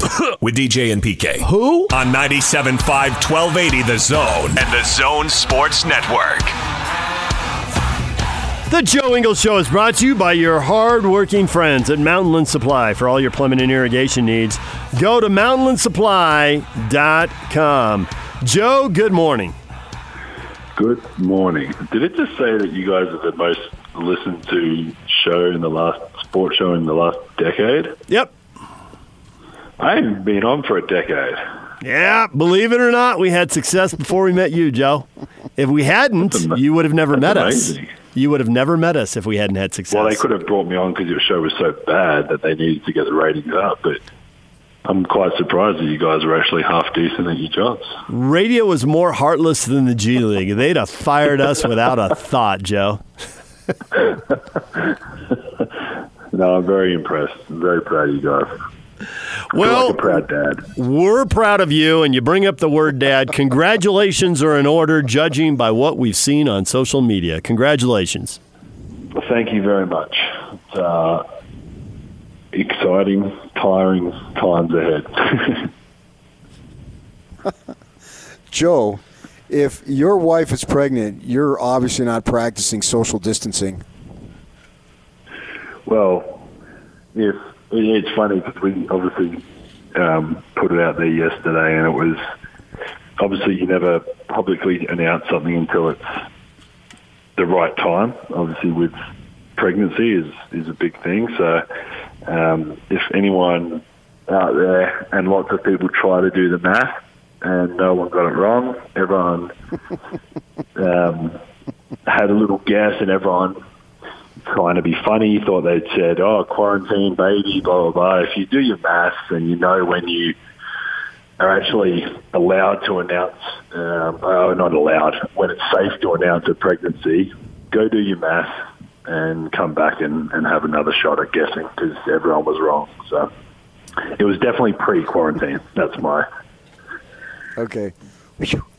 with DJ and PK. Who? On 97.5 1280 The Zone and the Zone Sports Network. The Joe Ingles Show is brought to you by your hard-working friends at Mountainland Supply. For all your plumbing and irrigation needs, go to mountainlandsupply.com. Joe, good morning. Good morning. Did it just say that you guys are the most listened to show in the last sports show in the last decade? Yep. I haven't been on for a decade. Yeah, believe it or not, we had success before we met you, Joe. If we hadn't, you would have never met amazing. us. You would have never met us if we hadn't had success. Well, they could have brought me on because your show was so bad that they needed to get the ratings up, but I'm quite surprised that you guys were actually half decent at your jobs. Radio was more heartless than the G League. They'd have fired us without a thought, Joe. No, I'm very impressed. I'm very proud of you guys. I feel Well, like a proud dad. We're proud of you, and you bring up the word dad. Congratulations are in order, judging by what we've seen on social media. Congratulations. Well, thank you very much. It's uh, exciting, tiring times ahead. Joe, if your wife is pregnant, you're obviously not practicing social distancing. Well, if it's funny because we obviously um, put it out there yesterday, and it was obviously you never publicly announce something until it's the right time. Obviously, with pregnancy is is a big thing. So, um, if anyone out there and lots of people try to do the math and no one got it wrong, everyone um, had a little guess, and everyone trying to be funny, thought they'd said, "Oh, quarantine baby," blah blah blah. If you do your maths and you know when you are actually allowed to announce, um, oh, not allowed, when it's safe to announce a pregnancy, go do your maths and come back and, and have another shot at guessing because everyone was wrong. So it was definitely pre-quarantine. That's my Okay.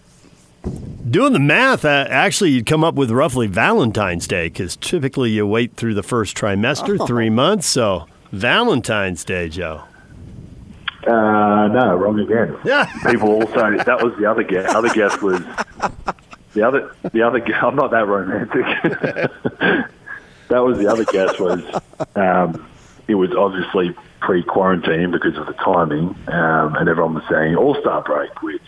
Doing the math, uh, actually, you'd come up with roughly Valentine's Day because typically you wait through the first trimester, three months. So, Valentine's Day, Joe. Uh, no, wrong again. Yeah. People also that was the other guess. Other guess was the other the other. gu- I'm not that romantic. that was the other guess was um, it was obviously pre-quarantine because of the timing, um, and everyone was saying All Star break, which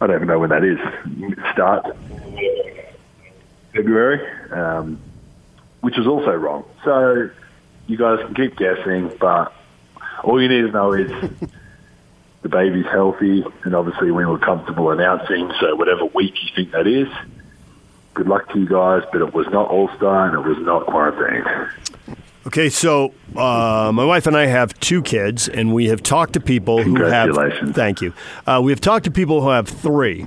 I don't even know when that is. Start February, um, which was also wrong. So you guys can keep guessing, but all you need to know is the baby's healthy, and obviously we were comfortable announcing. So whatever week you think that is, good luck to you guys. But it was not All Star, and it was not quarantine. Okay, so uh, my wife and I have two kids, and we have talked to people who have. Congratulations. Thank you. Uh, we have talked to people who have three,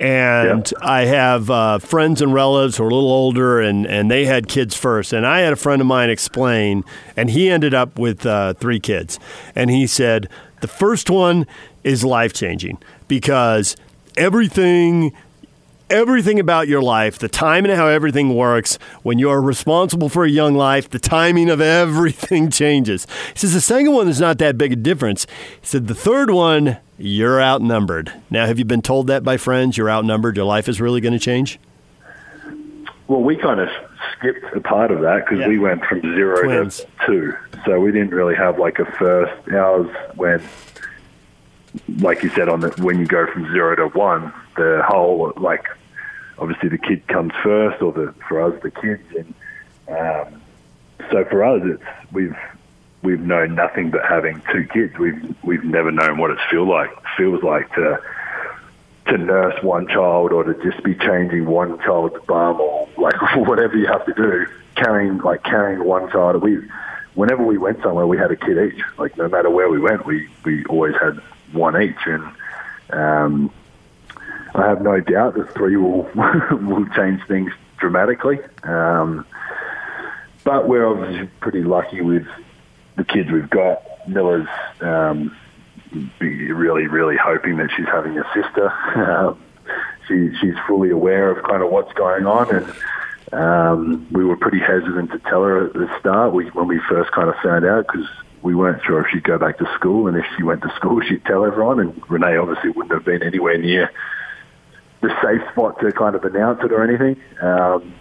and I have uh, friends and relatives who are a little older, and and they had kids first. And I had a friend of mine explain, and he ended up with uh, three kids, and he said the first one is life changing because everything everything about your life, the time and how everything works, when you are responsible for a young life, the timing of everything changes. He says the second one is not that big a difference. He said the third one, you're outnumbered. Now, have you been told that by friends? You're outnumbered. Your life is really going to change? Well, we kind of skipped a part of that because Yeah. we went from zero Twins. to two, so we didn't really have like a first. Ours when, like you said, on the when you go from zero to one, the whole like obviously the kid comes first, or the for us the kids, and um, so for us it's we've we've known nothing but having two kids. We've we've never known what it feel like feels like to to nurse one child or to just be changing one child's bum or like whatever you have to do, carrying like carrying one child. We whenever we went somewhere, we had a kid each. Like no matter where we went, we we always had one each, and um, I have no doubt that three will will change things dramatically. Um, but we're obviously pretty lucky with the kids we've got. Milla's um, really, really hoping that she's having a sister. She, she's fully aware of kind of what's going on, and um, we were pretty hesitant to tell her at the start we, when we first kind of found out because we weren't sure if she'd go back to school, and if she went to school, she'd tell everyone. And Renee obviously wouldn't have been anywhere near the safe spot to kind of announce it or anything. Um,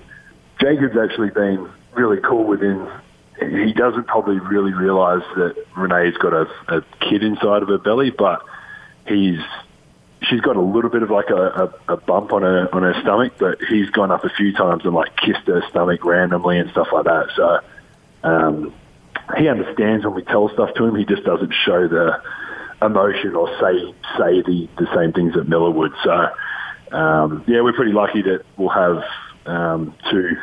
Jacob's actually been really cool within. He doesn't probably really realise that Renee's got a, a kid inside of her belly, but he's she's got a little bit of like a, a, a bump on her on her stomach, but he's gone up a few times and like kissed her stomach randomly and stuff like that. So um, he understands when we tell stuff to him. He just doesn't show the emotion or say say the, the same things that Milla would. So um, yeah, we're pretty lucky that we'll have um, two,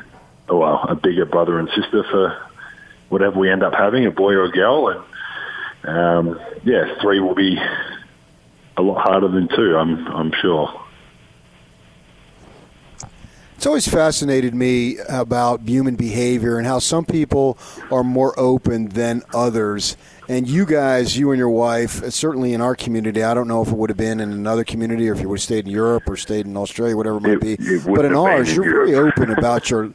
oh, well, a bigger brother and sister for whatever we end up having, a boy or a girl, and um, yeah, three will be a lot harder than two. I'm I'm sure. It's always fascinated me about human behavior and how some people are more open than others. And you guys, you and your wife, uh, certainly in our community, I don't know if it would have been in another community or if you would have stayed in Europe or stayed in Australia, whatever it might be. It but in ours, you're very open about your.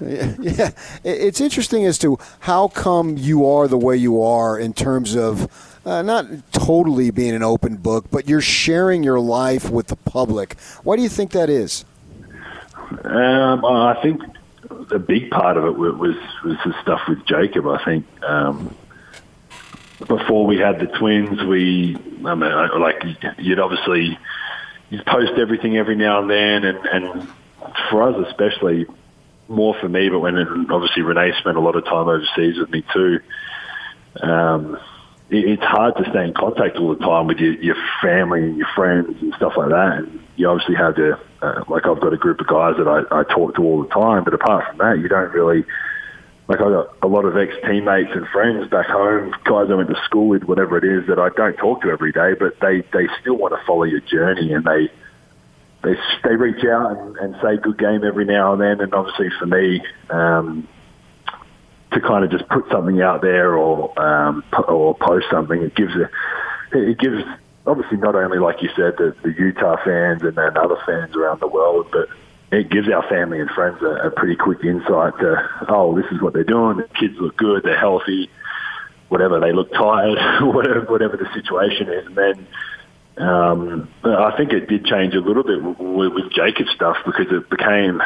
Yeah, it's interesting as to how come you are the way you are in terms of uh, not totally being an open book, but you're sharing your life with the public. Why do you think that is? Um, I think a big part of it was was the stuff with Jacob. I think um, before we had the twins, we I mean, like you'd obviously you'd post everything every now and then, and, and for us especially, more for me. But when obviously Renee spent a lot of time overseas with me too. Um, it, it's hard to stay in contact all the time with your, your family and your friends and stuff like that. You obviously have to, uh, like I've got a group of guys that I, I talk to all the time, but apart from that, you don't really, like I've got a lot of ex-teammates and friends back home, guys I went to school with, whatever it is, that I don't talk to every day, but they, they still want to follow your journey and they, they, they reach out and, and say good game every now and then. And obviously for me, um, to kind of just put something out there or um, or post something. It gives a, it gives obviously not only like you said the, the Utah fans and then other fans around the world, but it gives our family and friends a, a pretty quick insight to oh this is what they're doing. The kids look good, they're healthy, whatever they look tired, whatever whatever the situation is, and then. Um, I think it did change a little bit with, with Jacob's stuff because it became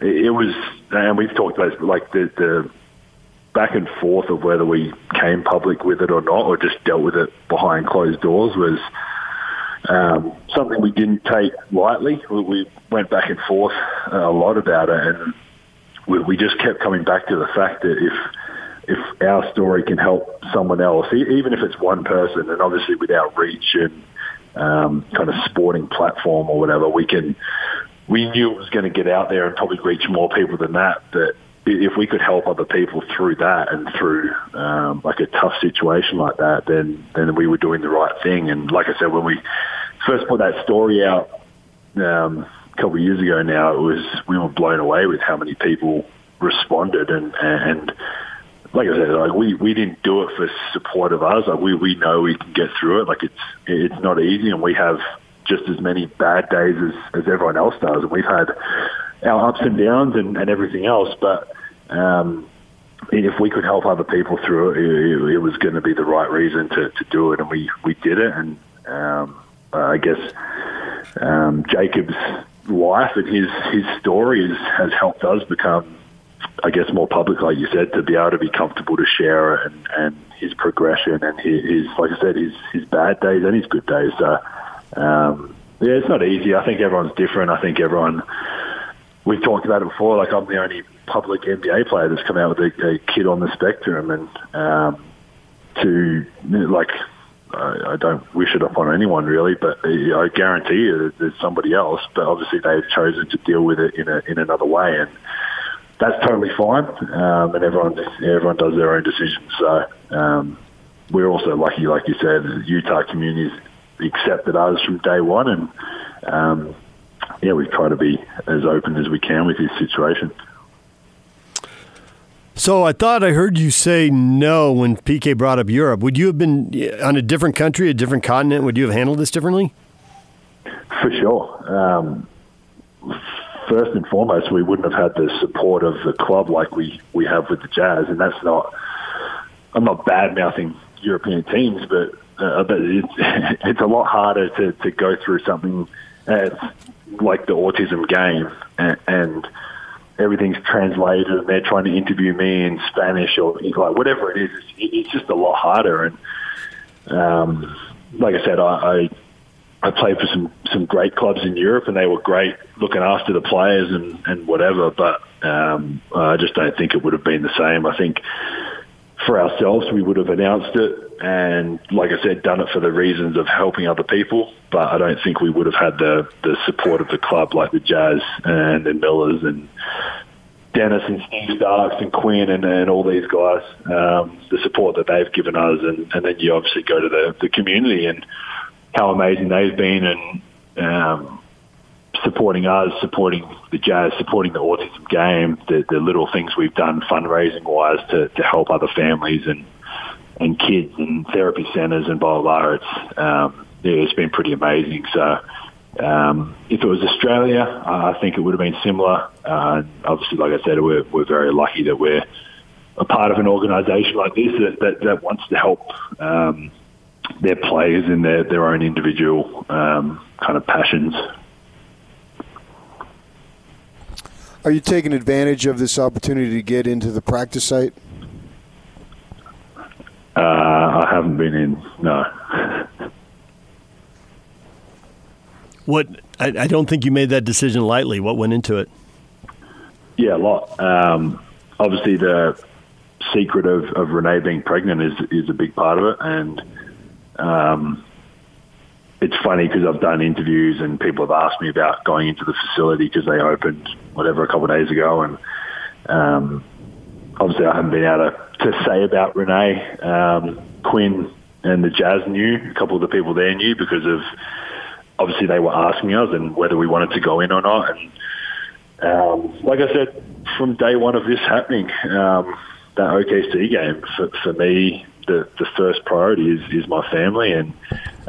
it was, and we've talked about this, like the, the back and forth of whether we came public with it or not, or just dealt with it behind closed doors was um, something we didn't take lightly. We, we went back and forth a lot about it, and we, we just kept coming back to the fact that if if our story can help someone else, even if it's one person, and obviously with our reach and um, kind of sporting platform or whatever, we can. We knew it was going to get out there and probably reach more people than that. That if we could help other people through that and through um, like a tough situation like that, then then we were doing the right thing. And like I said, when we first put that story out um, a couple of years ago, now it was we were blown away with how many people responded and and like I said, like we, we didn't do it for support of us. Like we, we know we can get through it. Like it's it's not easy, and we have just as many bad days as, as everyone else does. And we've had our ups and downs and, and everything else. But um, if we could help other people through it, it, it was going to be the right reason to, to do it, and we, we did it. And um, I guess um, Jacob's life and his his story is, has helped us become I guess more public, like you said, to be able to be comfortable to share it and, and his progression and his, his, like I said, his his bad days and his good days. So, um, yeah, it's not easy. I think everyone's different. I think everyone. We've talked about it before. Like I'm the only public NBA player that's come out with a, a kid on the spectrum, and um, to like. I I don't wish it upon anyone really, but I guarantee you there's somebody else. But obviously, they've chosen to deal with it in a in another way, and that's totally fine. Um, and everyone everyone does their own decisions. So um, we're also lucky, like you said, Utah community accepted us from day one, and um, yeah, we try to be as open as we can with this situation. So I thought I heard you say no when PK brought up Europe. Would you have been on a different country, a different continent? Would you have handled this differently? For sure. Um, first and foremost, we wouldn't have had the support of the club like we, we have with the Jazz, and that's not. I'm not bad mouthing European teams, but, uh, but it's, it's a lot harder to, to go through something as like the autism game and, and everything's translated and they're trying to interview me in Spanish or like whatever it is. It's, it's just a lot harder. And um, like I said, I, I I played for some some great clubs in Europe and they were great looking after the players and and whatever. But um, I just don't think it would have been the same. I think for ourselves we would have announced it and like I said, done it for the reasons of helping other people. But I don't think we would have had the the support of the club like the Jazz and the Millers and Dennis and Steve Starks and Quinn and, and all these guys. Um, the support that they've given us, and, and then you obviously go to the the community and how amazing they've been and. Um, supporting us, supporting the Jazz, supporting the autism game, the, the little things we've done fundraising wise to, to help other families and and kids and therapy centres and blah blah. It's um, yeah, it's been pretty amazing. So. Um, if it was Australia, I think it would have been similar. Uh, obviously, like I said, we're, we're very lucky that we're a part of an organisation like this that, that, that wants to help um, their players in their, their own individual um, kind of passions. Are you taking advantage of this opportunity to get into the practice site? Uh, I haven't been in. No. What? I, I, don't think you made that decision lightly. What went into it? Yeah, a lot. Um, obviously, the secret of, of Renee being pregnant is is a big part of it, and um, it's funny because I've done interviews and people have asked me about going into the facility because they opened whatever a couple of days ago, and um, obviously I haven't been able to to say about Renee. Um, Quinn and the Jazz knew, a couple of the people there knew because of obviously they were asking us and whether we wanted to go in or not. And um, like I said, from day one of this happening, um, that OKC game for, for me, the, the first priority is, is my family and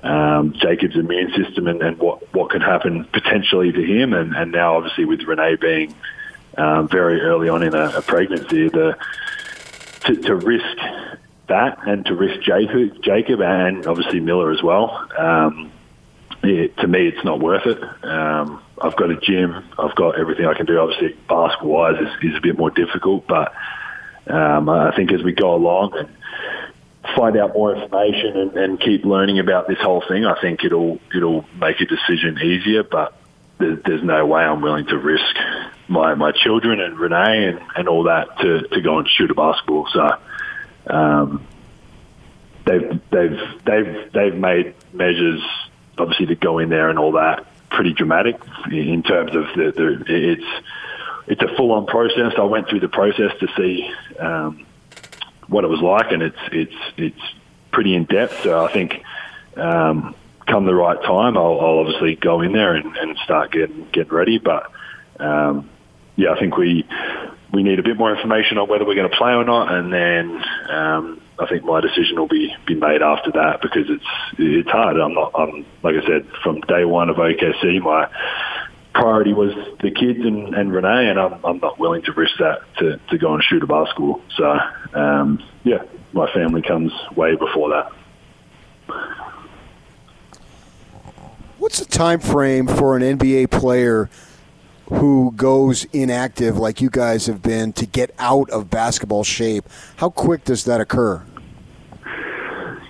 um, Jacob's immune system and, and what, what could happen potentially to him. And, and now, obviously, with Renee being um, very early on in a, a pregnancy, the to, to risk that and to risk Jacob, Jacob and obviously Milla as well. Um, to me, it's not worth it. Um, I've got a gym. I've got everything I can do. Obviously, basketball-wise is, is a bit more difficult, but um, I think as we go along and find out more information and, and keep learning about this whole thing, I think it'll it'll make a decision easier. But there's no way I'm willing to risk my, my children and Renee and, and all that to, to go and shoot a basketball. So um, they've they've they've they've made measures obviously to go in there and all that pretty dramatic in terms of the, the it's it's a full on process. I went through the process to see um, what it was like, and it's it's it's pretty in depth. So I think um, come the right time, I'll, I'll obviously go in there and, and start getting getting ready. But um, yeah, I think we we need a bit more information on whether we're going to play or not, and then um, I think my decision will be be made after that because it's it's hard. I'm not. I'm like I said from day one of OKC, my priority was the kids and, and Renee, and I'm, I'm not willing to risk that to, to go and shoot a basketball. So um, yeah, my family comes way before that. What's the time frame for an NBA player who goes inactive like you guys have been to get out of basketball shape? How quick does that occur?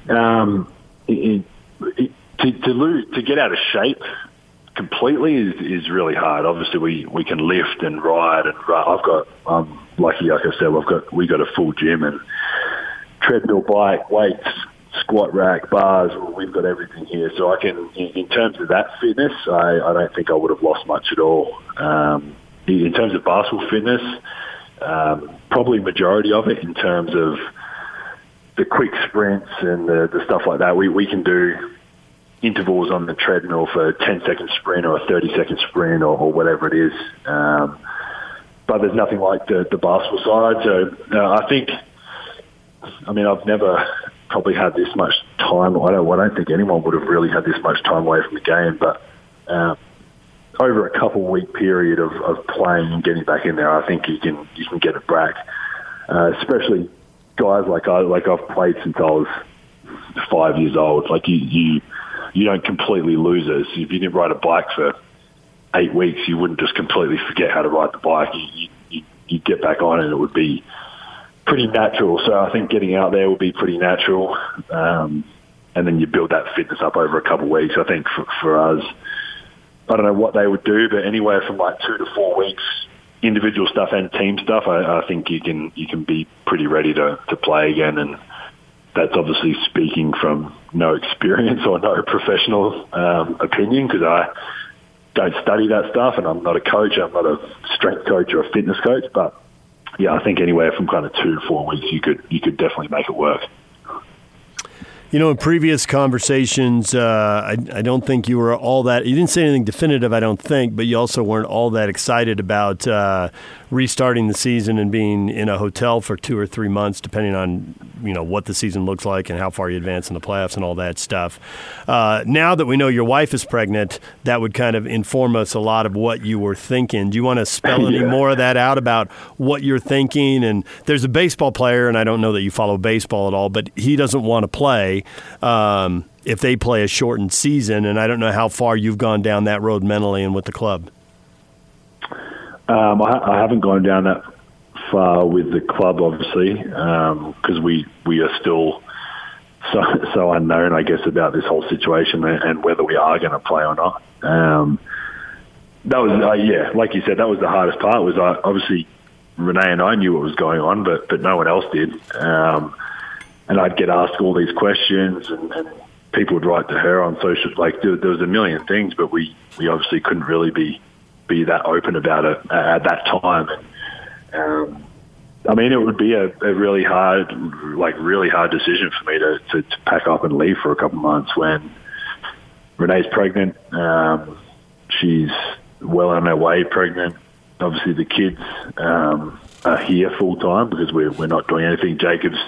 Um, it, it, to to lose to get out of shape completely is, is really hard. Obviously, we, we can lift and ride and run. I've got I'm lucky, like I said, we've got we got a full gym and treadmill, bike, weights, squat rack, bars. We've got everything here, so I can. In, terms of that fitness, I, I don't think I would have lost much at all. Um, in terms of basketball fitness, um, probably majority of it in terms of the quick sprints and the, the stuff like that. We we can do intervals on the treadmill for a 10 second sprint or a 30 second sprint or, or whatever it is. Um, but there's nothing like the, the basketball side. So uh, I think, I mean, I've never probably had this much time. I don't, I don't think anyone would have really had this much time away from the game, but uh, over a couple week period of, of playing and getting back in there, I think you can you can get it back. Uh, especially guys like I like I've played since I was five years old. Like you you you don't completely lose it. So if you didn't ride a bike for eight weeks, you wouldn't just completely forget how to ride the bike. You you you get back on and it would be pretty natural. So I think getting out there would be pretty natural. Um, and then you build that fitness up over a couple of weeks. I think for, for us, I don't know what they would do, but anywhere from like two to four weeks, individual stuff and team stuff, I, I think you can you can be pretty ready to, to play again. And that's obviously speaking from no experience or no professional um, opinion because I don't study that stuff and I'm not a coach. I'm not a strength coach or a fitness coach, but yeah, I think anywhere from kind of two to four weeks, you could you could definitely make it work. You know, in previous conversations, uh, I, I, don't think you were all that. You didn't say anything definitive, I don't think, but you also weren't all that excited about uh, restarting the season and being in a hotel for two or three months, depending on you know what the season looks like and how far you advance in the playoffs and all that stuff. Uh, now that we know your wife is pregnant, that would kind of inform us a lot of what you were thinking. Do you want to spell any more of that out about what you're thinking? And there's a baseball player, and I don't know that you follow baseball at all, but he doesn't want to play. Um, if they play a shortened season, and I don't know how far you've gone down that road mentally and with the club. Um, I, I, haven't gone down that far with the club, obviously, because um, we we are still so so unknown, I guess, about this whole situation and whether we are going to play or not. Um, that was uh, yeah, like you said, that was the hardest part. Was uh, obviously Renee and I knew what was going on, but but no one else did. Um, and I'd get asked all these questions, and, and people would write to her on social. Like there, there was a million things, but we we obviously couldn't really be be that open about it at that time. Um, I mean, it would be a, a really hard, like really hard decision for me to, to, to pack up and leave for a couple months when Renee's pregnant. Um, she's well on her way pregnant. Obviously, the kids um, are here full time because we're we're not doing anything. Jacob's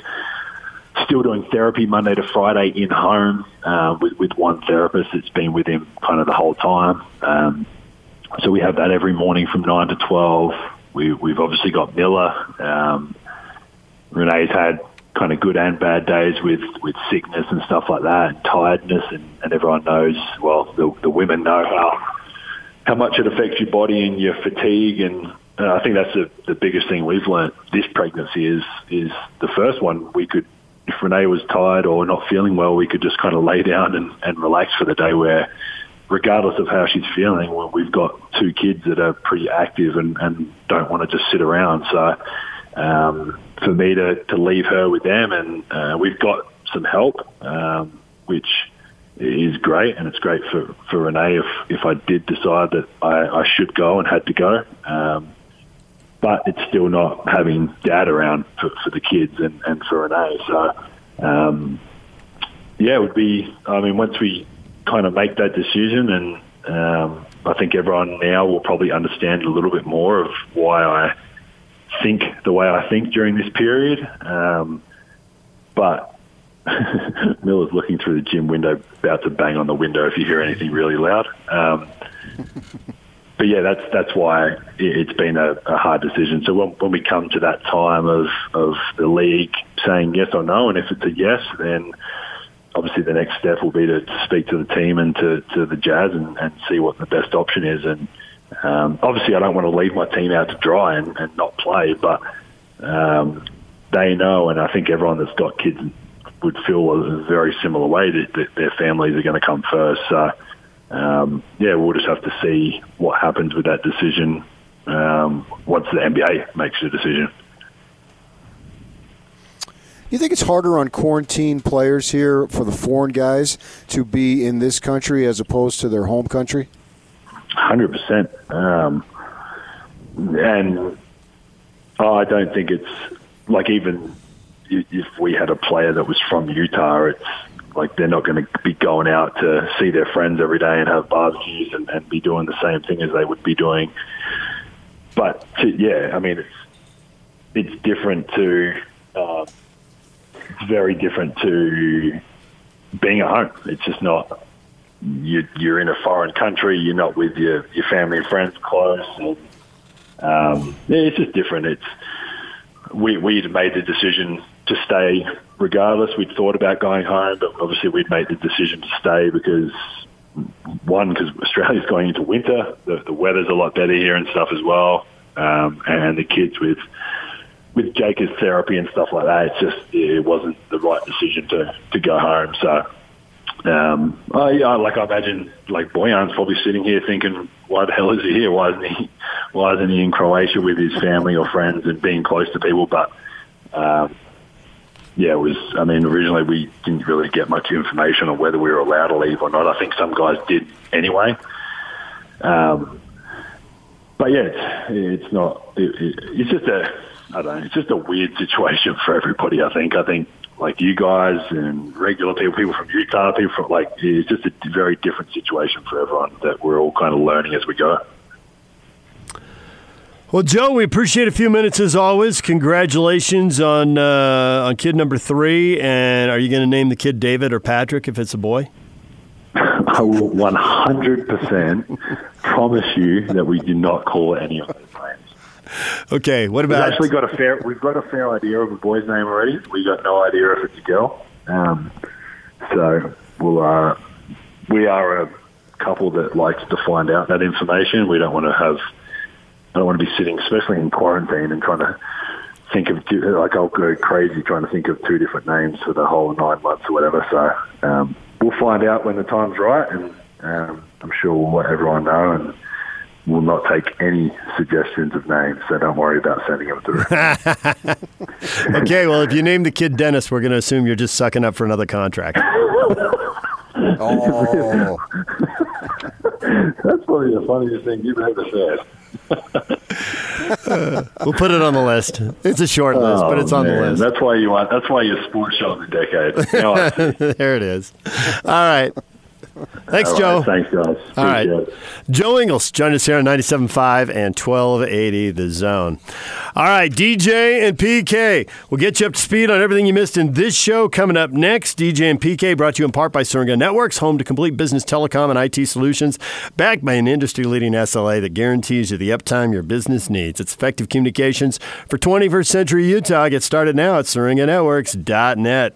still doing therapy Monday to Friday in home uh, with with one therapist that's been with him kind of the whole time. Um, so we have that every morning from 9 to 12. We, we've obviously got Milla. Um, Renee's had kind of good and bad days with, with sickness and stuff like that, and tiredness, and, and everyone knows, well, the, the women know how how much it affects your body and your fatigue, and I think that's the, the biggest thing we've learned this pregnancy is is the first one. We could, if Renee was tired or not feeling well, we could just kind of lay down and, and relax for the day where regardless of how she's feeling, well, we've got two kids that are pretty active and, and don't want to just sit around. So um, for me to, to leave her with them, and uh, we've got some help, um, which is great, and it's great for, for Renee if, if I did decide that I, I should go and had to go. Um, but it's still not having dad around for, for the kids and, and for Renee. So, um, yeah, it would be, I mean, once we kind of make that decision. And um, I think everyone now will probably understand a little bit more of why I think the way I think during this period. Um, but Milla's looking through the gym window, about to bang on the window if you hear anything really loud. Um, but yeah, that's that's why it's been a, a hard decision. So when, when we come to that time of of the league saying yes or no, and if it's a yes, then obviously the next step will be to speak to the team and to, to the Jazz and, and see what the best option is. And um, obviously, I don't want to leave my team out to dry and, and not play, but um, they know, and I think everyone that's got kids would feel a very similar way that, that their families are going to come first. So, um, yeah, we'll just have to see what happens with that decision um, once the NBA makes a decision. You think it's harder on quarantine players here for the foreign guys to be in this country as opposed to their home country? Hundred um, percent. And oh, I don't think it's like even if we had a player that was from Utah, it's like they're not going to be going out to see their friends every day and have barbecues and, and be doing the same thing as they would be doing. But to, yeah, I mean, it's it's different to uh, very different to being at home. It's just not you, you're in a foreign country. You're not with your your family and friends close. And, um, yeah, it's just different. It's we we made the decision to stay regardless. We'd thought about going home, but obviously we'd made the decision to stay because one, because Australia's going into winter, the, the weather's a lot better here and stuff as well, um, and the kids with with Jacob's therapy and stuff like that, it's just it wasn't the right decision to to go home. So. Um, oh yeah, like I imagine, like Bojan's probably sitting here thinking, "Why the hell is he here? Why isn't he? Why isn't he in Croatia with his family or friends and being close to people?" But um, yeah, it was. I mean, originally we didn't really get much information on whether we were allowed to leave or not. I think some guys did anyway. Um, but yeah, it's, it's not. It, it, it's just a. I don't know. It's just a weird situation for everybody. I think. I think like you guys and regular people, people from Utah, people from like it's just a very different situation for everyone that we're all kind of learning as we go. Well, Joe, we appreciate a few minutes as always. Congratulations on uh, on kid number three. And are you going to name the kid David or Patrick if it's a boy? I will 100% promise you that we do not call any of those names. Okay, what We've about? actually got a fair. We've got a fair idea of a boy's name already. We got no idea if it's a girl. Um, so we'll. Uh, we are a couple that likes to find out that information. We don't want to have. I don't want to be sitting, especially in quarantine, and trying to think of like I'll go crazy trying to think of two different names for the whole nine months or whatever. So um, we'll find out when the time's right, and um, I'm sure we'll let everyone know. And will not take any suggestions of names, so don't worry about sending them through. okay, well, if you name the kid Dennis, we're going to assume you're just sucking up for another contract. Oh, That's probably the funniest thing you've ever said. We'll put it on the list. It's a short list, but it's oh, on the Oh, list. That's why you want. That's why you're sports show of the decade. Now I there it is. All right. Thanks, Joe. right, thanks, guys. All right. Appreciate it. Joe Ingles joined us here on 97.5 and 1280 The Zone. All right, DJ and PK. We'll get you up to speed on everything you missed in this show. Coming up next, DJ and PK brought to you in part by Syringa Networks, home to complete business telecom and IT solutions, backed by an industry leading SLA that guarantees you the uptime your business needs. It's effective communications for 21st century Utah. Get started now at syringanetworks.net.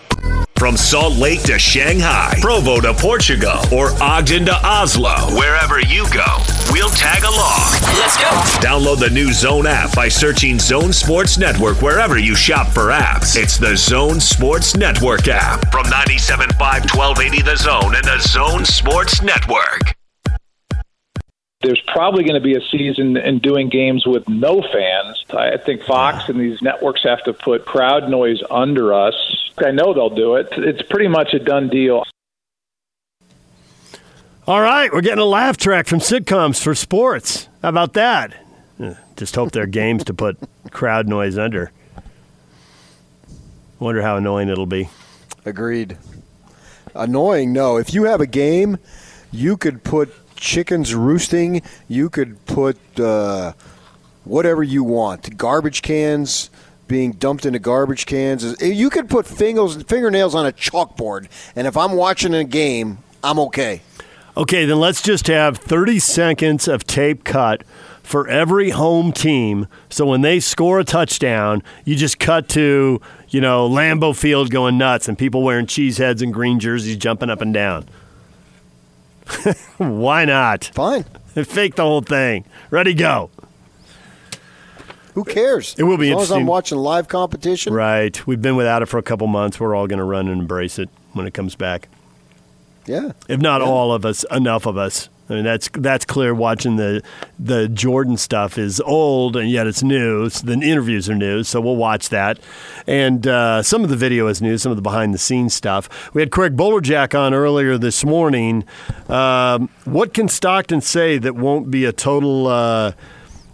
From Salt Lake to Shanghai, Provo to Portugal, or Ogden to Oslo, wherever you go, we'll tag along. Let's go. Download the new Zone app by searching Zone Sports Network wherever you shop for apps. It's the Zone Sports Network app from 97.5 1280 The Zone and the Zone Sports Network. there's probably going to be a season in doing games with no fans. I think Fox and these networks have to put crowd noise under us. I know they'll do it. It's pretty much a done deal. All right, we're getting a laugh track from sitcoms for sports. How about that? Uh, Just hope they're games to put crowd noise under. Wonder how annoying it'll be. agreed. Annoying? No. If you have a game, you could put chickens roosting. You could put uh, whatever you want. Garbage cans being dumped into garbage cans. Eh, you could put fingers, fingernails on a chalkboard, and if I'm watching a game, I'm okay. Okay, then let's just have 30 seconds of tape cut for every home team. So when they score a touchdown, you just cut to, you know, Lambeau Field going nuts and people wearing cheese heads and green jerseys jumping up and down. Why not? Fine. Fake the whole thing. Ready, go. Who cares? It will be as long as I'm watching live competition. Right. We've been without it for a couple months. We're all going to run and embrace it when it comes back. Yeah. If not all of us, enough of us. I mean, that's that's clear. Watching the the Jordan stuff is old, and yet it's new. So the interviews are new, so we'll watch that. And uh, some of the video is new, some of the behind the scenes stuff. We had Craig Bolerjack on earlier this morning. Um, what can Stockton say that won't be a total? Uh,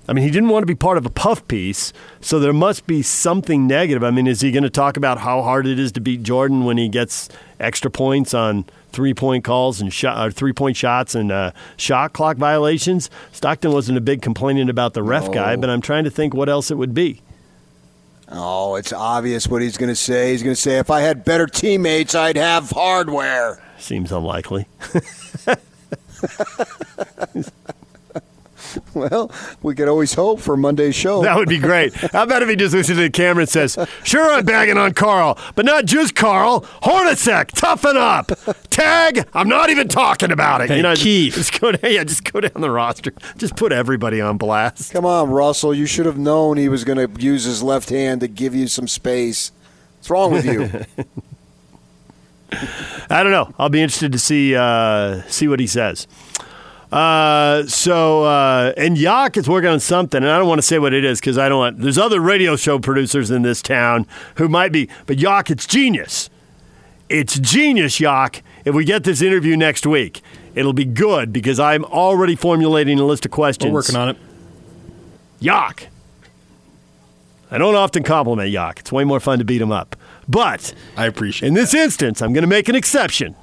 I mean, he didn't want to be part of a puff piece, so there must be something negative. I mean, is he going to talk about how hard it is to beat Jordan when he gets extra points on three point calls and shot, or three point shots and uh, shot clock violations? Stockton wasn't a big complainant about the ref No. guy, but I'm trying to think what else it would be. Oh, it's obvious what he's going to say. He's going to say, if I had better teammates, I'd have hardware. Seems unlikely. Well, we could always hope for Monday's show. That would be great. How about if he just looks into the camera and says, Sure, I'm bagging on Karl, but not just Karl. Hornacek, toughen up. Tag, I'm not even talking about it. Hey, Keith. Just go, down, yeah, just go down the roster. Just put everybody on blast. Come on, Russell. You should have known he was going to use his left hand to give you some space. What's wrong with you? I don't know. I'll be interested to see uh, see what he says. Uh, so uh, and Yak is working on something, and I don't want to say what it is because I don't want. There's other radio show producers in this town who might be, but Yak, it's genius. It's genius, Yak. If we get this interview next week, it'll be good because I'm already formulating a list of questions. We're working on it. Yak. I don't often compliment Yak. It's way more fun to beat him up. But I appreciate in this instance, I'm going to make an exception.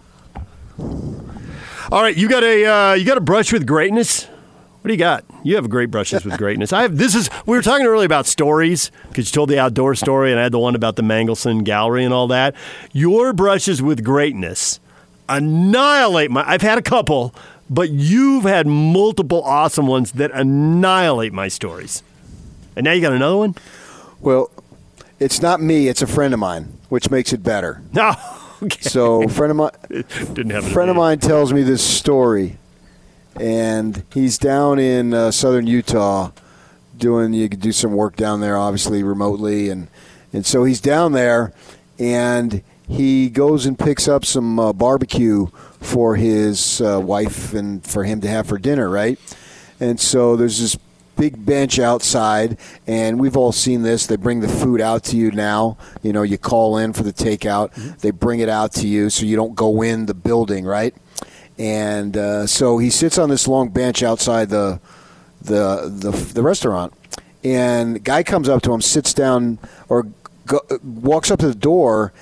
All right, you got a uh, you got a brush with greatness. What do you got? You have great brushes with greatness. I have. This is. We were talking earlier about stories because you told the outdoor story, and I had the one about the Mangelson Gallery and all that. Your brushes with greatness annihilate my. I've had a couple, but you've had multiple awesome ones that annihilate my stories. And now you got another one. well, it's not me. It's a friend of mine, which makes it better. No. Okay. So, friend of mine, Didn't have friend of mine tells me this story, and he's down in uh, southern Utah doing. You could do some work down there, obviously remotely, and and so he's down there, and he goes and picks up some uh, barbecue for his uh, wife and for him to have for dinner, right? And so there's this big bench outside, and we've all seen this. They bring the food out to you now. You know, you call in for the takeout, they bring it out to you so you don't go in the building, right? And uh, so he sits on this long bench outside the the the, the restaurant, and the guy comes up to him, sits down, or go, walks up to the door.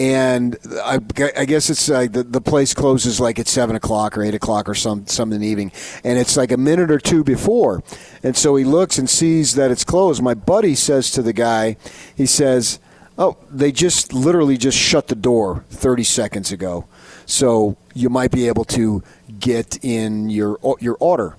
And I, I guess it's like the, the place closes like at seven o'clock or eight o'clock or some some in the evening, and it's like a minute or two before, and so he looks and sees that it's closed. My buddy says to the guy, he says, "Oh, they just literally just shut the door thirty seconds ago, so you might be able to get in your your order."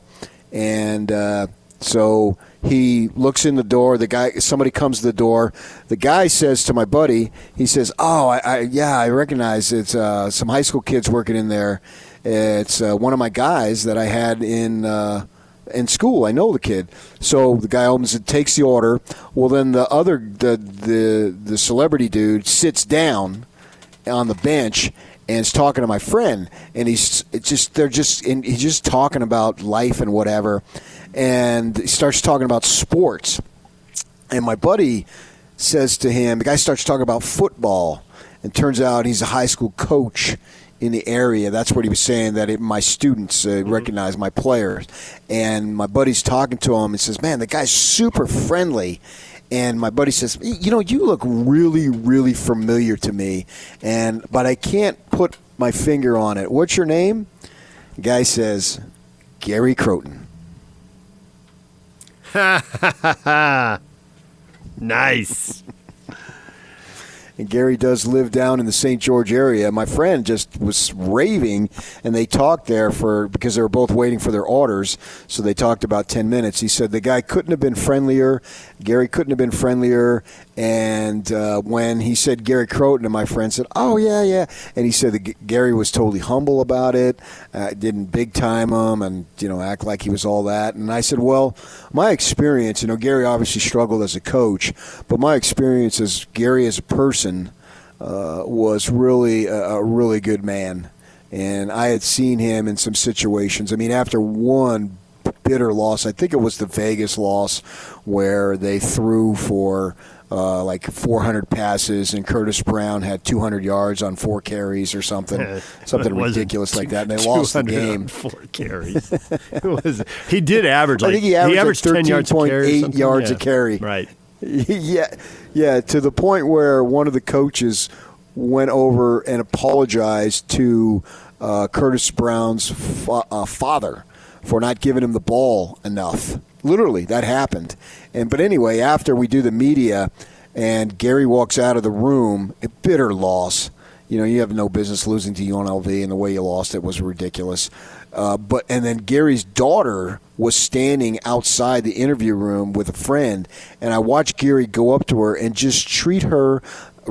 and uh, so he looks in the door. The guy, somebody comes to the door. The guy says to my buddy, he says, "Oh, I, I yeah, I recognize it's uh, some high school kids working in there. It's uh, one of my guys that I had in." Uh, in school, I know the kid. So the guy opens it, takes the order. Well, then the other, the the the celebrity dude sits down on the bench and is talking to my friend and he's just they're just and he's just talking about life and whatever and he starts talking about sports and my buddy says to him the guy starts talking about football and turns out he's a high school coach in the area that's what he was saying that it, my students uh, recognize my players and my buddy's talking to him and says man the guy's super friendly and my buddy says, "You know, you look really, really familiar to me, and but I can't put my finger on it. What's your name?" The guy says, "Gary Crowton." nice. And Gary does live down in the St. George area. My friend just was raving, and they talked there for because they were both waiting for their orders. So they talked about ten minutes. He said the guy couldn't have been friendlier. Gary couldn't have been friendlier. And uh, when he said Gary Crowton, and my friend said, "Oh yeah, yeah," and he said that G- Gary was totally humble about it, uh, didn't big time him, and you know act like he was all that. And I said, "Well, my experience, you know, Gary obviously struggled as a coach, but my experience as Gary as a person." uh, was really a, a really good man, And I had seen him in some situations. I mean, after one bitter loss, I think it was the Vegas loss where they threw for uh, like 400 passes, and Curtis Brown had 200 yards on four carries or something, something ridiculous like that, and they lost the game. Four carries. was, he did average. Like, I think he averaged, he averaged like 10 yards, a carry, yards yeah. a carry. Right. yeah, yeah, to the point where one of the coaches went over and apologized to uh, Curtis Brown's fa- uh, father for not giving him the ball enough. Literally, that happened. And but anyway, after we do the media, and Gary walks out of the room, a bitter loss. You know, you have no business losing to UNLV, and the way you lost it was ridiculous. Uh, but and then Gary's daughter was standing outside the interview room with a friend, and I watched Gary go up to her and just treat her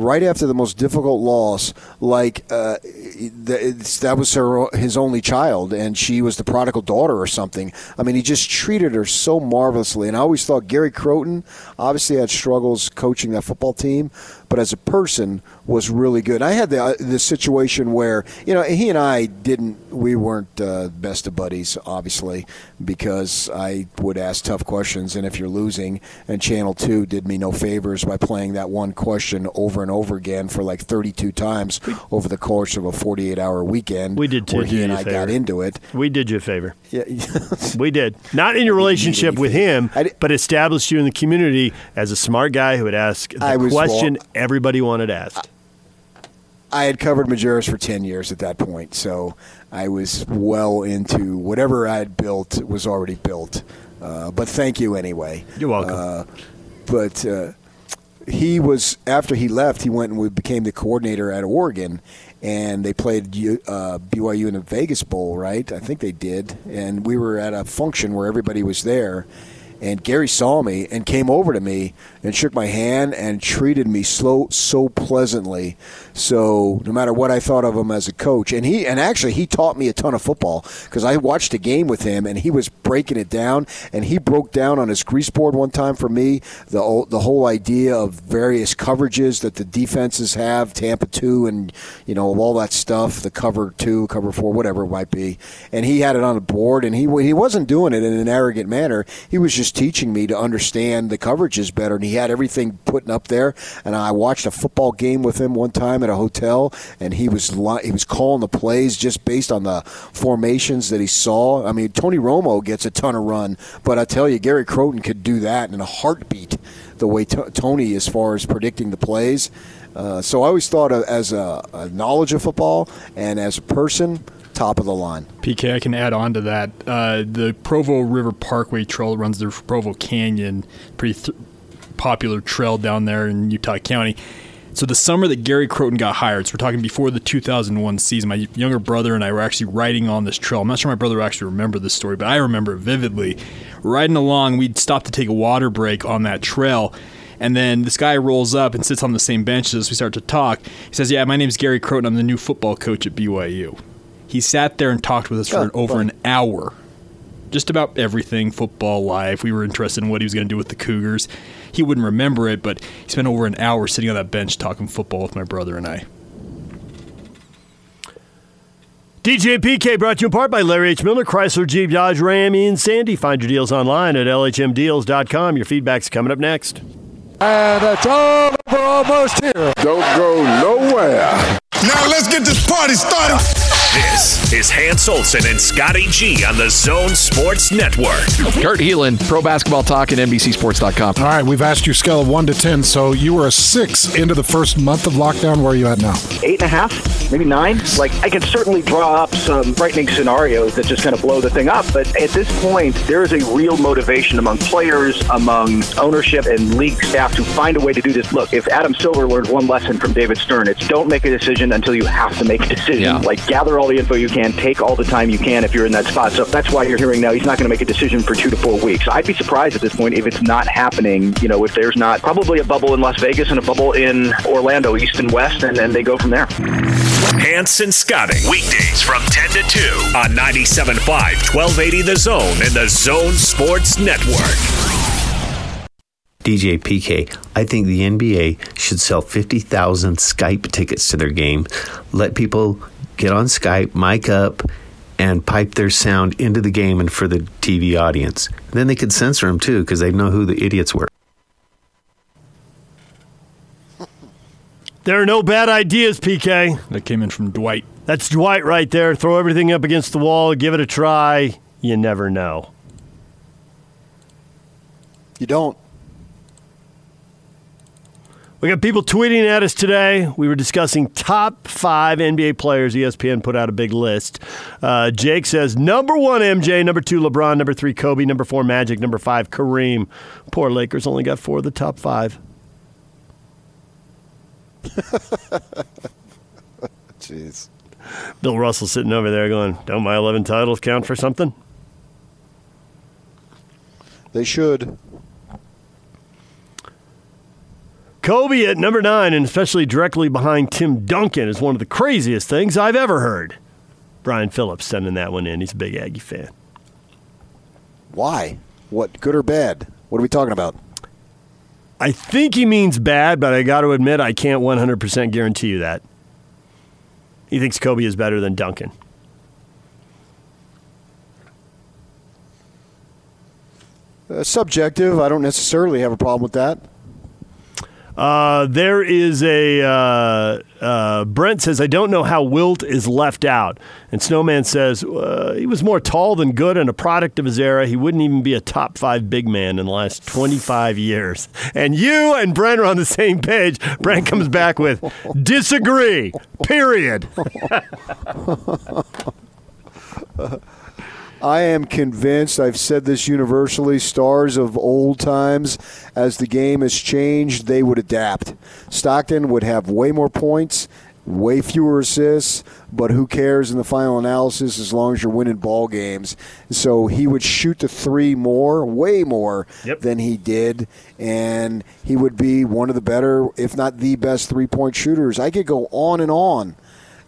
right after the most difficult loss, like uh, that was her his only child, and she was the prodigal daughter or something. I mean, he just treated her so marvelously, and I always thought Gary Crowton obviously had struggles coaching that football team, but as a person was really good. I had the uh, the situation where you know he and I didn't we weren't uh, best of buddies, obviously, because I would ask tough questions, and if you're losing, and Channel Two did me no favors by playing that one question over and over again for like 32 times over the course of a 48 hour weekend. We did too. Where he and I got into it. We did you a favor. Yeah, we did. Not in your relationship with him, but established you in the community as a smart guy who would ask the question well, everybody wanted asked. I had covered Majerus for 10 years at that point, so I was well into whatever I had built was already built. Uh, but thank you anyway. You're welcome. Uh, but uh, he was after he left, he went and became the coordinator at Oregon, and they played uh, BYU in the Vegas Bowl, right? I think they did, and we were at a function where everybody was there, and Gary saw me and came over to me and shook my hand and treated me so so pleasantly. So no matter what I thought of him as a coach, and he and actually he taught me a ton of football because I watched a game with him and he was breaking it down and he broke down on his grease board one time for me the the whole idea of various coverages that the defenses have, Tampa two and you know all that stuff, the cover two, cover four, whatever it might be, and he had it on a board and he he wasn't doing it in an arrogant manner. He was just teaching me to understand the coverages better. And he had everything putting up there. And I watched a football game with him one time at a hotel, and he was he was calling the plays just based on the formations that he saw. I mean, Tony Romo gets a ton of run, but I tell you, Gary Crowton could do that in a heartbeat. The way t- Tony, as far as predicting the plays. Uh, so I always thought of, as a, a knowledge of football and as a person top of the line. PK, I can add on to that. Uh, the Provo River Parkway Trail runs through Provo Canyon, pretty th- popular trail down there in Utah County. So the summer that Gary Crowton got hired, so we're talking before the 2001 season, my younger brother and I were actually riding on this trail. I'm not sure my brother actually remember this story, but I remember it vividly. Riding along, we'd stop to take a water break on that trail. And then this guy rolls up and sits on the same bench as we start to talk. He says, Yeah, my name's Gary Crowton. I'm the new football coach at BYU. He sat there and talked with us for oh, over fun. an hour. Just about everything football life. We were interested in what he was going to do with the Cougars. He wouldn't remember it, but he spent over an hour sitting on that bench talking football with my brother and I. DJ PK brought to you in part by Larry H. Miller, Chrysler, Jeep, Dodge, Ram, and Sandy. Find your deals online at lhmdeals.com. Your feedback's coming up next. And it's all over almost here. Don't go nowhere. Now let's get this party started. This is Hans Olsen and Scotty G on the Zone Sports Network. Kurt Helin, Pro Basketball Talk and NBCSports.com. All right, we've asked you scale of 1 to 10, so you were a 6 into the first month of lockdown. Where are you at now? Eight and a half, maybe 9. Like, I can certainly draw up some frightening scenarios that just kind of blow the thing up, but at this point, there is a real motivation among players, among ownership and league staff to find a way to do this. Look, if Adam Silver learned one lesson from David Stern, it's don't make a decision until you have to make a decision. Yeah. Like, gather all the info you can, take all the time you can if you're in that spot. So that's why you're hearing now he's not going to make a decision for two to four weeks. I'd be surprised at this point if it's not happening. You know, if there's not probably a bubble in Las Vegas and a bubble in Orlando, East and West, and then they go from there. Hanson Scotting, weekdays from 10 to 2 on 97.5, 1280 The Zone and the Zone Sports Network. DJ PK, I think the NBA should sell 50,000 Skype tickets to their game. Let people get on Skype, mic up, and pipe their sound into the game and for the TV audience. And then they could censor them too because they'd know who the idiots were. There are no bad ideas, PK. That came in from Dwight. That's Dwight right there. Throw everything up against the wall, give it a try. You never know. You don't. We got people tweeting at us today. We were discussing top five NBA players. ESPN put out a big list. Uh, Jake says number one MJ, number two LeBron, number three Kobe, number four Magic, number five Kareem. Poor Lakers only got four of the top five. Jeez. Bill Russell sitting over there going, "Don't my eleven titles count for something?" They should. Kobe at number nine, and especially directly behind Tim Duncan, is one of the craziest things I've ever heard. Brian Phillips sending that one in. He's a big Aggie fan. Why? What? Good or bad? What are we talking about? I think he means bad, but I got to admit I can't 100% guarantee you that. He thinks Kobe is better than Duncan. Uh, subjective. I don't necessarily have a problem with that. Uh, there is a uh, uh, Brent says I don't know how Wilt is left out, and Snowman says uh, he was more tall than good and a product of his era. He wouldn't even be a top five big man in the last twenty five years. And you and Brent are on the same page. Brent comes back with disagree. Period. I am convinced, I've said this universally, stars of old times, as the game has changed, they would adapt. Stockton would have way more points, way fewer assists, but who cares in the final analysis as long as you're winning ball games? So he would shoot the three more, way more Yep. than he did, and he would be one of the better, if not the best, three point shooters. I could go on and on.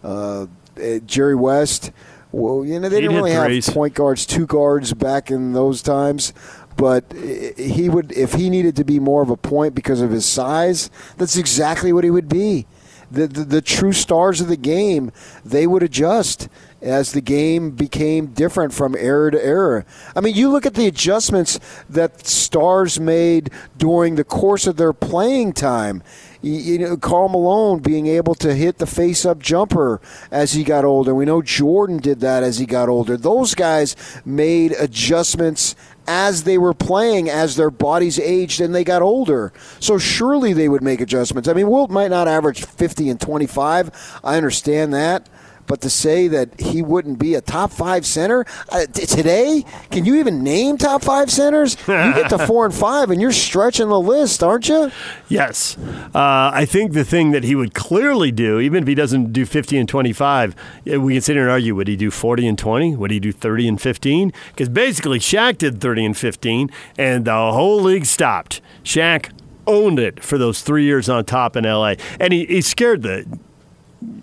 Uh, eh, Jerry West. Well, you know they He'd didn't really threes. have point guards, two guards back in those times. But he would, if he needed to be more of a point because of his size, that's exactly what he would be. The, the, the true stars of the game, they would adjust as the game became different from era to era. I mean, you look at the adjustments that stars made during the course of their playing time. You, know, Karl Malone being able to hit the face-up jumper as he got older. We know Jordan did that as he got older. Those guys made adjustments as they were playing, as their bodies aged and they got older. So surely they would make adjustments. I mean, Wilt might not average 50 and 25. I understand that. But to say that he wouldn't be a top five center uh, t- today, can you even name top five centers? You get to four and five, and you're stretching the list, aren't you? Yes. Uh, I think the thing that he would clearly do, even if he doesn't do 50 and 25, eh, we can sit here and argue would he do 40 and 20? Would he do 30 and 15? Because basically, Shaq did 30 and 15, and the whole league stopped. Shaq owned it for those three years on top in LA. And he, he scared the.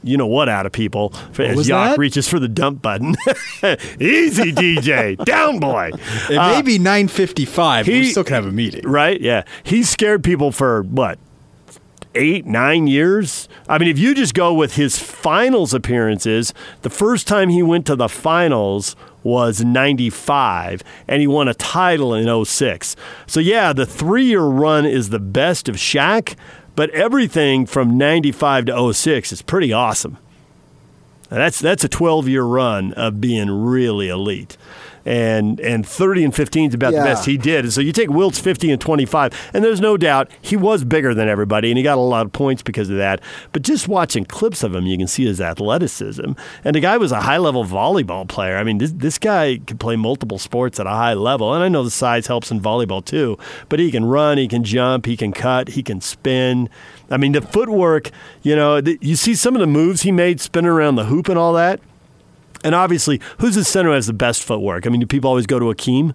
You know what out of people as was Yock that? reaches for the dump button. Easy, DJ. Down, boy. It Uh, may be 9:55. but we still can have a meeting. Right? Yeah. He scared people for what? Eight, nine years? I mean, if you just go with his finals appearances, the first time he went to the finals was 95, and he won a title in 06. So, yeah, the three year run is the best of Shaq, but everything from 95 to 06 is pretty awesome. Now, that's that's a 12 year run of being really elite. And and 30 and 15 is about Yeah. the best he did. And so you take Wilt's 50 and 25, and there's no doubt he was bigger than everybody, and he got a lot of points because of that. But just watching clips of him, you can see his athleticism. And the guy was a high level volleyball player. I mean, this, this guy could play multiple sports at a high level. And I know the size helps in volleyball too, but he can run, he can jump, he can cut, he can spin. I mean, the footwork, you know, you see some of the moves he made spinning around the hoop and all that. And obviously, who's the center who has the best footwork? I mean, do people always go to Akeem?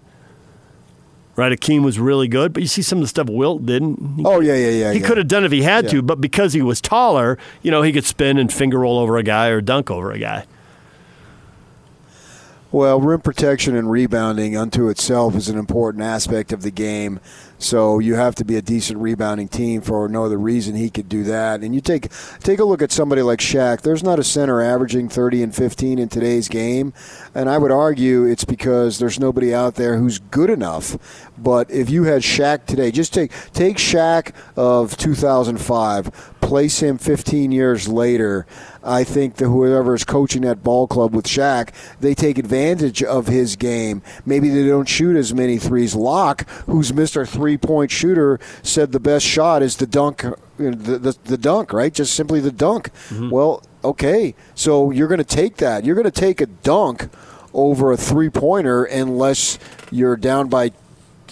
Right, Akeem was really good, but you see some of the stuff Wilt didn't. He, Oh yeah, yeah, yeah. he yeah. could have done it if he had Yeah. to, but because he was taller, you know, he could spin and finger roll over a guy or dunk over a guy. Well, rim protection and rebounding unto itself is an important aspect of the game. So you have to be a decent rebounding team for no other reason he could do that. And you take take a look at somebody like Shaq. There's not a center averaging 30 and 15 in today's game, and I would argue it's because there's nobody out there who's good enough. But if you had Shaq today, just take take Shaq of 2005, place him 15 years later. I think that whoever is coaching that ball club with Shaq, they take advantage of his game. Maybe they don't shoot as many threes. Locke, who's Mr. Three Point Shooter, said the best shot is the dunk, the, the, the dunk, right? Just simply the dunk. Mm-hmm. Well, okay, so you're going to take that. You're going to take a dunk over a three pointer unless you're down by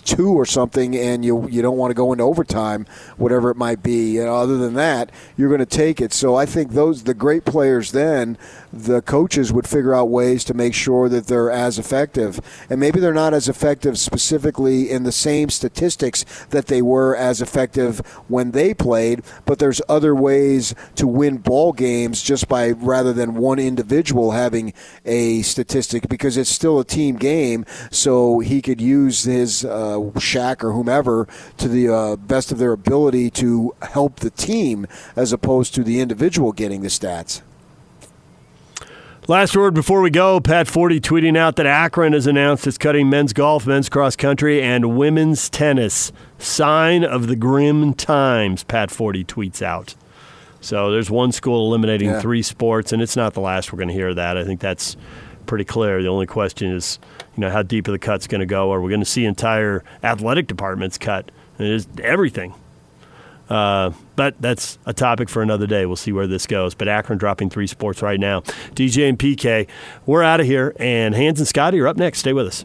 two or something and you you don't want to go into overtime whatever it might be. And other than that you're going to take it. So i think those the great players then the coaches would figure out ways to make sure that they're as effective and maybe they're not as effective specifically in the same statistics that they were as effective when they played but there's other ways to win ball games just by rather than one individual having a statistic because it's still a team game so he could use his uh, Shaq or whomever to the uh, best of their ability to help the team as opposed to the individual getting the stats. Last word before we go Pat Forde tweeting out that Akron has announced it's cutting men's golf, men's cross country, and women's tennis. Sign of the grim times, Pat Forde tweets out. So there's one school eliminating Yeah. three sports, and it's not the last we're going to hear of that. I think that's pretty clear. The only question is, you know, how deep are the cuts going to go? Are we going to see entire athletic departments cut? It is everything. Uh, but that's a topic for another day. We'll see where this goes. But Akron dropping three sports right now. DJ and PK, we're out of here. And Hans and Scotty are up next. Stay with us.